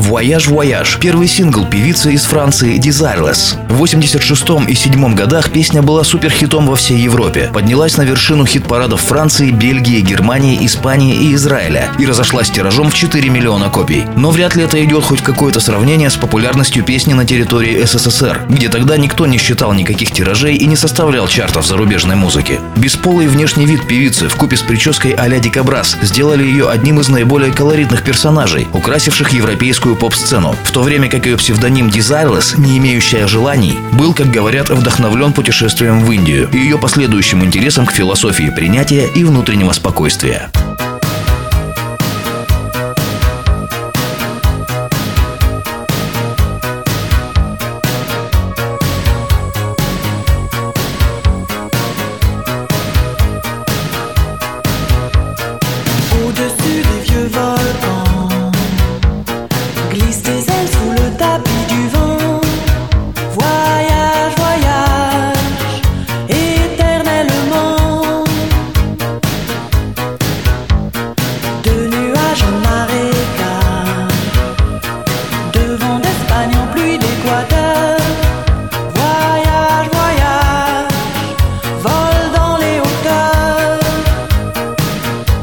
«Voyage, voyage» — первый сингл певицы из Франции Desireless. В 86 и 7 годах песня была суперхитом во всей Европе, поднялась на вершину хит-парадов Франции, Бельгии, Германии, Испании и Израиля и разошлась тиражом в 4 миллиона копий. Но вряд ли это идет хоть какое-то сравнение с популярностью песни на территории СССР, где тогда никто не считал никаких тиражей и не составлял чартов зарубежной музыки. Бесполый внешний вид певицы в купе с прической а-ля Дикобраз сделали ее одним из наиболее колоритных персонажей, украсивших европейскую американскую поп-сцену, в то время как ее псевдоним Desireless, не имеющая желаний, был, как говорят, вдохновлен путешествием в Индию и ее последующим интересом к философии принятия и внутреннего спокойствия. Compagnon pluie d'Équateur. Voyage, voyage, vol dans les hauteurs,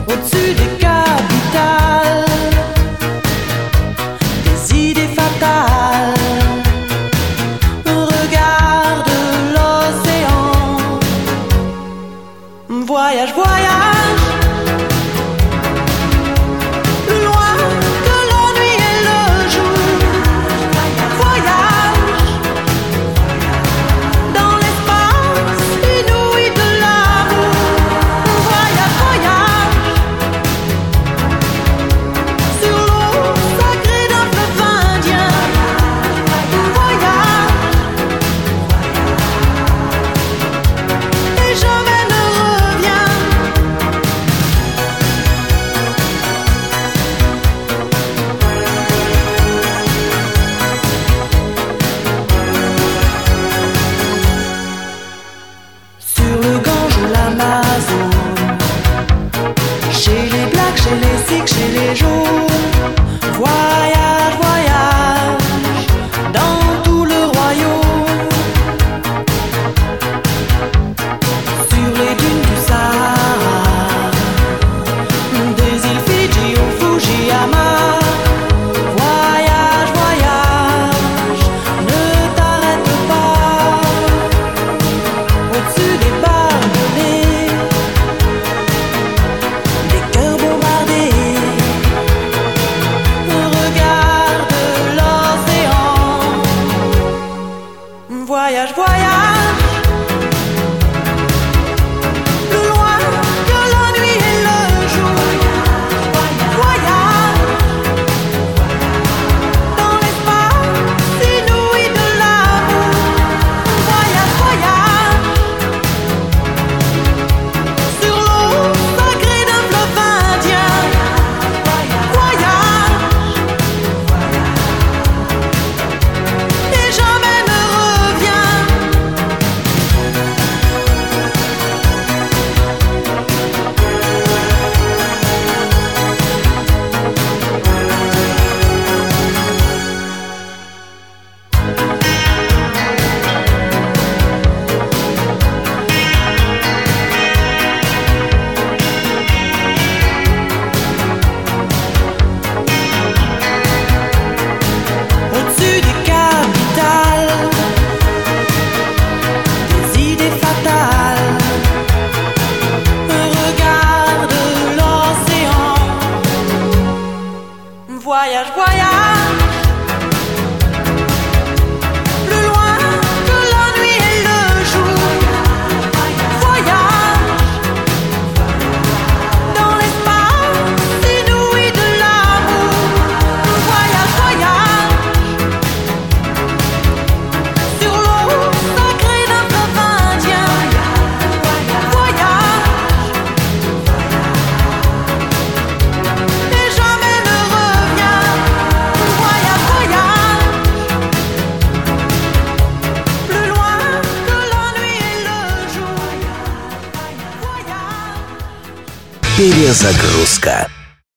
au-dessus des capitales, des idées fatales. Regarde l'océan, voyage, voyage. Voyage, voyage. there's why I Перезагрузка.